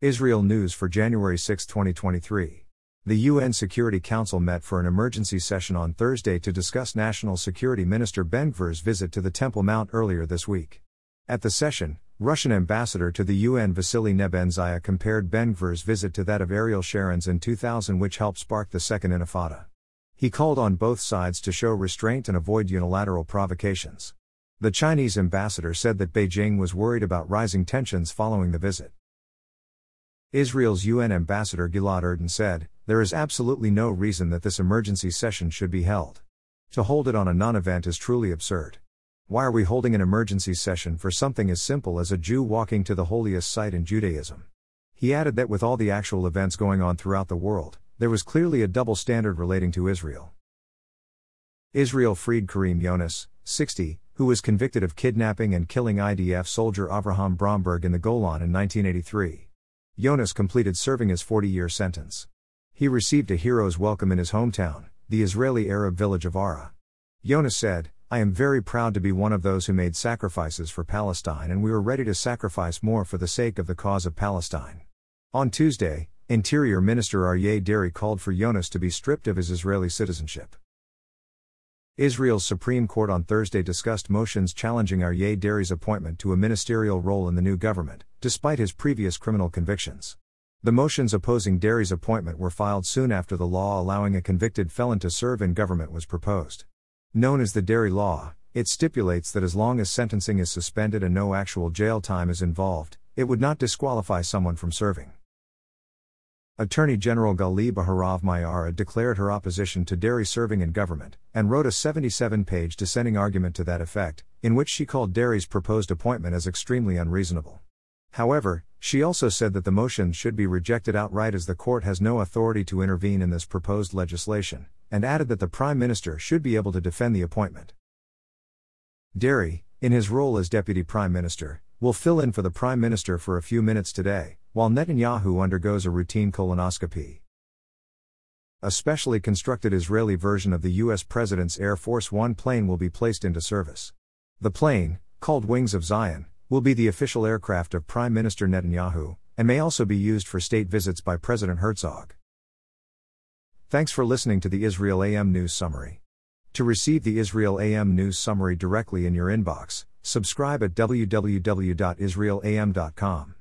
Israel News for January 6, 2023. The UN Security Council met for an emergency session on Thursday to discuss National Security Minister Ben Gvir's visit to the Temple Mount earlier this week. At the session, Russian ambassador to the UN Vasily Nebenzia compared Ben Gvir's visit to that of Ariel Sharon's in 2000, which helped spark the Second Intifada. He called on both sides to show restraint and avoid unilateral provocations. The Chinese ambassador said that Beijing was worried about rising tensions following the visit. Israel's UN ambassador Gilad Erdan said, There is absolutely no reason that this emergency session should be held. To hold it on a non event is truly absurd. Why are we holding an emergency session for something as simple as a Jew walking to the holiest site in Judaism? He added that with all the actual events going on throughout the world, there was clearly a double standard relating to Israel. Israel freed Karim Yonis, 60, who was convicted of kidnapping and killing IDF soldier Avraham Bromberg in the Golan in 1983. Yonis completed serving his 40 year sentence. He received a hero's welcome in his hometown, the Israeli Arab village of Ara. Yonis said, I am very proud to be one of those who made sacrifices for Palestine, and we were ready to sacrifice more for the sake of the cause of Palestine. On Tuesday, Interior Minister Aryeh Deri called for Yonis to be stripped of his Israeli citizenship. Israel's Supreme Court on Thursday discussed motions challenging Aryeh Deri's appointment to a ministerial role in the new government, despite his previous criminal convictions. The motions opposing Deri's appointment were filed soon after the law allowing a convicted felon to serve in government was proposed. Known as the Deri Law, it stipulates that as long as sentencing is suspended and no actual jail time is involved, it would not disqualify someone from serving. Attorney General Gali Baharav Miara declared her opposition to Deri serving in government, and wrote a 77 page dissenting argument to that effect, in which she called Deri's proposed appointment as extremely unreasonable. However, she also said that the motion should be rejected outright as the court has no authority to intervene in this proposed legislation, and added that the Prime Minister should be able to defend the appointment. Deri, in his role as Deputy Prime Minister, will fill in for the Prime Minister for a few minutes today, while Netanyahu undergoes a routine colonoscopy. A specially constructed Israeli version of the U.S. President's Air Force One plane will be placed into service. The plane, called Wings of Zion, will be the official aircraft of Prime Minister Netanyahu, and may also be used for state visits by President Herzog. Thanks for listening to the Israel AM News Summary. To receive the Israel AM News Summary directly in your inbox, subscribe at www.israelam.com.